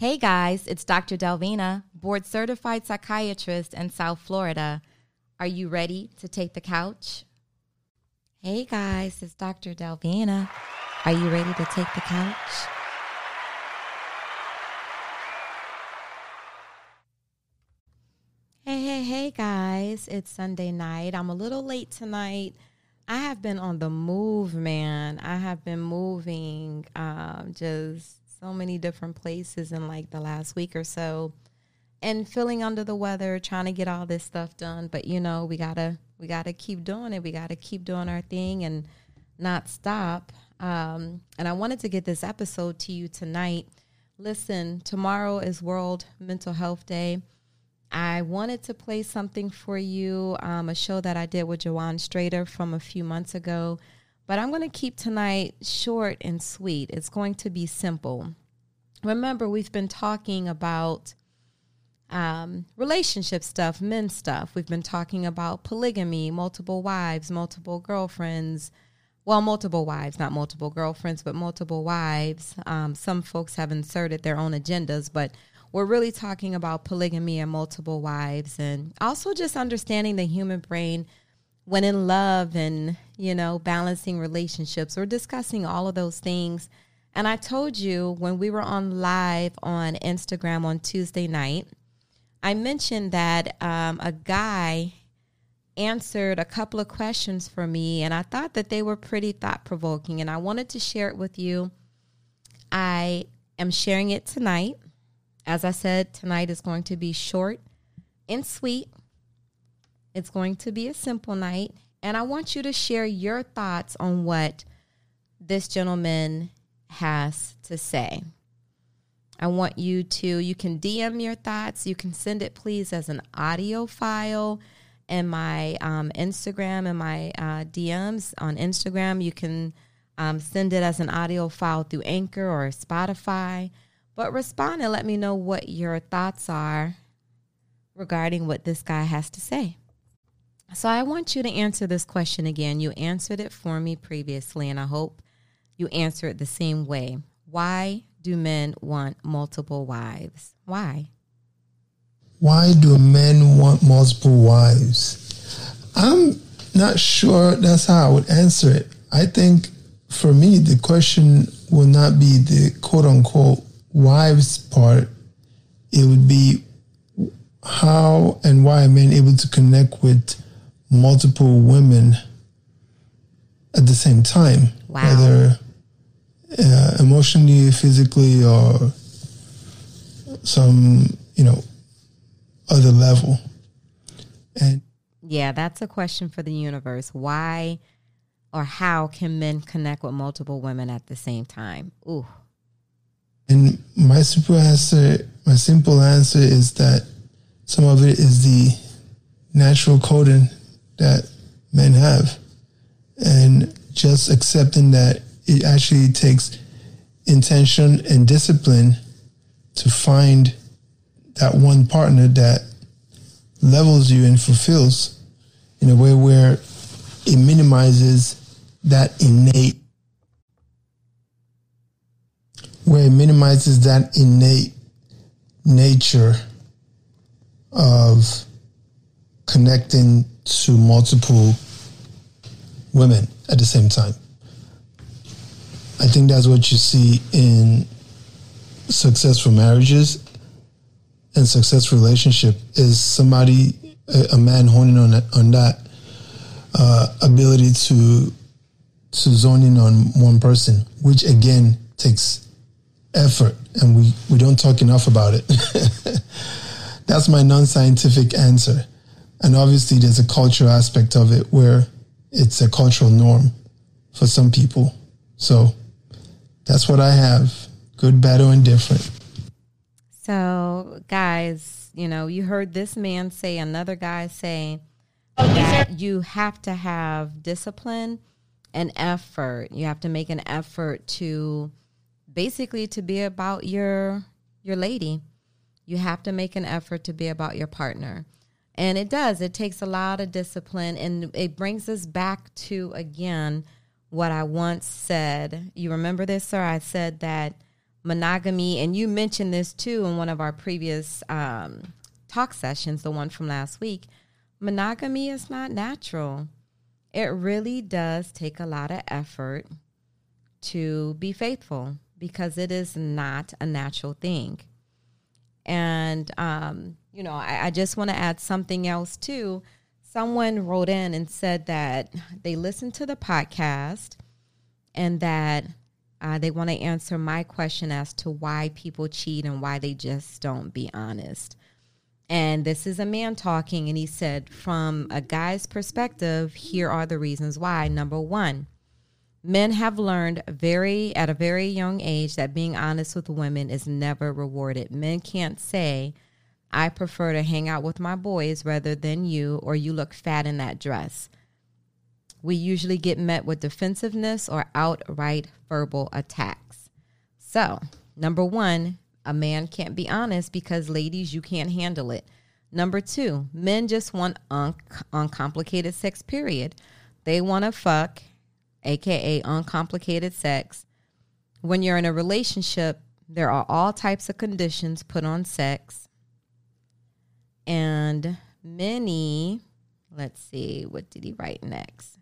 Hey guys, it's Dr. Delvina, board certified psychiatrist in South Florida. Are you ready to take the couch? Hey guys, it's Dr. Delvina. Are you ready to take the couch? Hey, hey, hey guys, it's Sunday night. I'm a little late tonight. I have been on the move, man. I have been moving um, just so many different places in like the last week or so and feeling under the weather, trying to get all this stuff done. But you know, we gotta we gotta keep doing it. We gotta keep doing our thing and not stop. Um, and I wanted to get this episode to you tonight. Listen, tomorrow is World Mental Health Day. I wanted to play something for you, um, a show that I did with Joanne Strader from a few months ago. But I'm going to keep tonight short and sweet. It's going to be simple. Remember, we've been talking about um, relationship stuff, men stuff. We've been talking about polygamy, multiple wives, multiple girlfriends. Well, multiple wives, not multiple girlfriends, but multiple wives. Um, some folks have inserted their own agendas, but we're really talking about polygamy and multiple wives and also just understanding the human brain when in love and, you know, balancing relationships. We're discussing all of those things. And I told you when we were on live on Instagram on Tuesday night, I mentioned that um, a guy answered a couple of questions for me, and I thought that they were pretty thought provoking, and I wanted to share it with you. I am sharing it tonight. As I said, tonight is going to be short and sweet. It's going to be a simple night. And I want you to share your thoughts on what this gentleman has to say. I want you to, you can DM your thoughts. You can send it, please, as an audio file in my um, Instagram and my uh, DMs on Instagram. You can um, send it as an audio file through Anchor or Spotify. But respond and let me know what your thoughts are regarding what this guy has to say. So I want you to answer this question again. You answered it for me previously, and I hope you answer it the same way. Why do men want multiple wives? Why? Why do men want multiple wives? I'm not sure that's how I would answer it. I think for me, the question will not be the quote unquote wives part, it would be how and why men able to connect with multiple women at the same time, wow. whether uh, emotionally, physically, or some you know other level. And yeah, that's a question for the universe. Why or how can men connect with multiple women at the same time? Ooh. And my simple answer, my simple answer is that some of it is the natural coding that men have. And just accepting that it actually takes intention and discipline to find that one partner that levels you and fulfills in a way where it minimizes that innate where it minimizes that innate nature of connecting to multiple women at the same time. I think that's what you see in successful marriages and successful relationship is somebody a, a man honing on that on that uh, ability to to zone in on one person, which again takes effort, and we, we don't talk enough about it. That's my non scientific answer. And obviously, there's a cultural aspect of it where it's a cultural norm for some people. So that's what I have good, bad, or indifferent. So, guys, you know, you heard this man say, another guy say that you have to have discipline and effort. You have to make an effort to basically to be about your your lady. You have to make an effort to be about your partner. And it does. It takes a lot of discipline and it brings us back to again what I once said. You remember this, sir? I said that monogamy, and you mentioned this too in one of our previous um, talk sessions, the one from last week. Monogamy is not natural. It really does take a lot of effort to be faithful because it is not a natural thing. And, um, you know, I, I just want to add something else too. Someone wrote in and said that they listened to the podcast and that uh, they want to answer my question as to why people cheat and why they just don't be honest. And this is a man talking, and he said, from a guy's perspective, here are the reasons why. Number one, men have learned very at a very young age that being honest with women is never rewarded. Men can't say, I prefer to hang out with my boys rather than you, or you look fat in that dress. We usually get met with defensiveness or outright verbal attacks. So, number one, a man can't be honest because, ladies, you can't handle it. Number two, men just want un- uncomplicated sex, period. They want to fuck, aka uncomplicated sex. When you're in a relationship, there are all types of conditions put on sex. And many, let's see, what did he write next?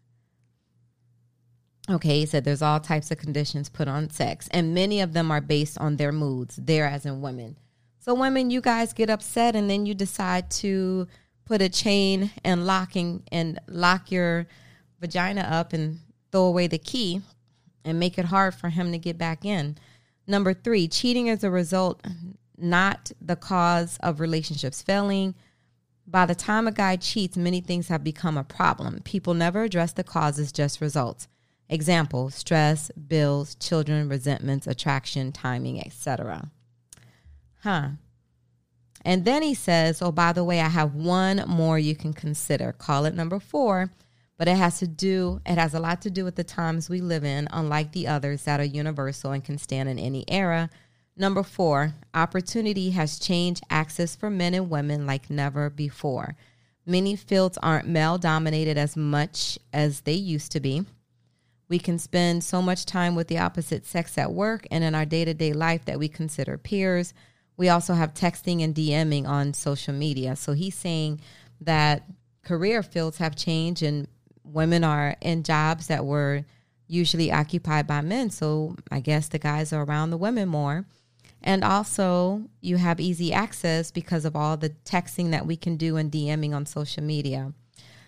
Okay, he said there's all types of conditions put on sex, and many of them are based on their moods, there as in women. So, women, you guys get upset, and then you decide to put a chain and locking and lock your vagina up and throw away the key and make it hard for him to get back in. Number three, cheating is a result, not the cause of relationships failing. By the time a guy cheats, many things have become a problem. People never address the causes, just results. Example, stress, bills, children, resentments, attraction, timing, etc. Huh. And then he says, Oh, by the way, I have one more you can consider. Call it number four, but it has to do, it has a lot to do with the times we live in, unlike the others that are universal and can stand in any era. Number four, opportunity has changed access for men and women like never before. Many fields aren't male dominated as much as they used to be. We can spend so much time with the opposite sex at work and in our day to day life that we consider peers. We also have texting and DMing on social media. So he's saying that career fields have changed and women are in jobs that were usually occupied by men. So I guess the guys are around the women more. And also, you have easy access because of all the texting that we can do and DMing on social media.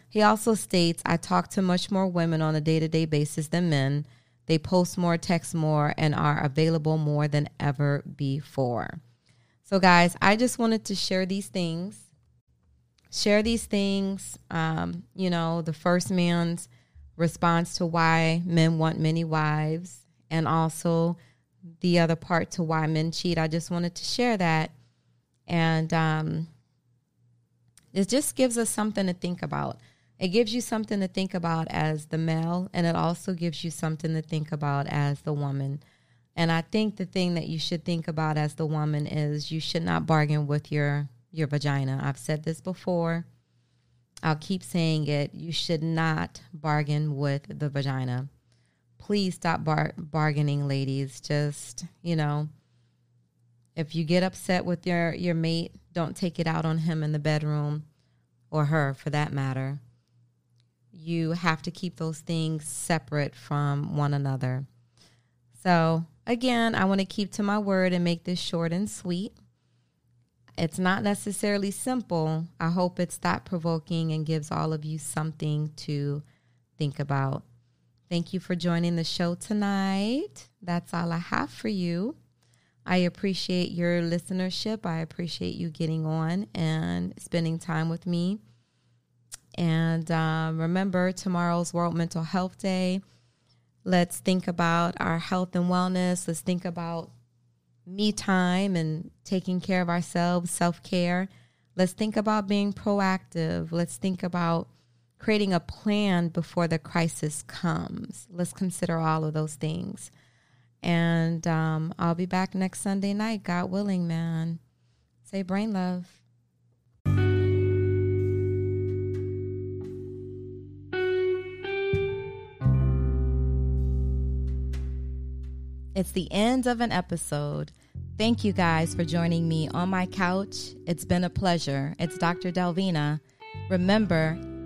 He also states, I talk to much more women on a day to day basis than men. They post more, text more, and are available more than ever before. So, guys, I just wanted to share these things. Share these things. Um, you know, the first man's response to why men want many wives, and also the other part to why men cheat. I just wanted to share that. And um, it just gives us something to think about. It gives you something to think about as the male, and it also gives you something to think about as the woman. And I think the thing that you should think about as the woman is you should not bargain with your your vagina. I've said this before. I'll keep saying it. You should not bargain with the vagina. Please stop bar- bargaining, ladies. Just, you know, if you get upset with your your mate, don't take it out on him in the bedroom or her for that matter you have to keep those things separate from one another. So, again, I want to keep to my word and make this short and sweet. It's not necessarily simple. I hope it's thought provoking and gives all of you something to think about. Thank you for joining the show tonight. That's all I have for you. I appreciate your listenership. I appreciate you getting on and spending time with me. And um, remember, tomorrow's World Mental Health Day. Let's think about our health and wellness. Let's think about me time and taking care of ourselves, self care. Let's think about being proactive. Let's think about creating a plan before the crisis comes. Let's consider all of those things. And um, I'll be back next Sunday night, God willing, man. Say brain love. It's the end of an episode. Thank you guys for joining me on my couch. It's been a pleasure. It's Dr. Delvina. Remember,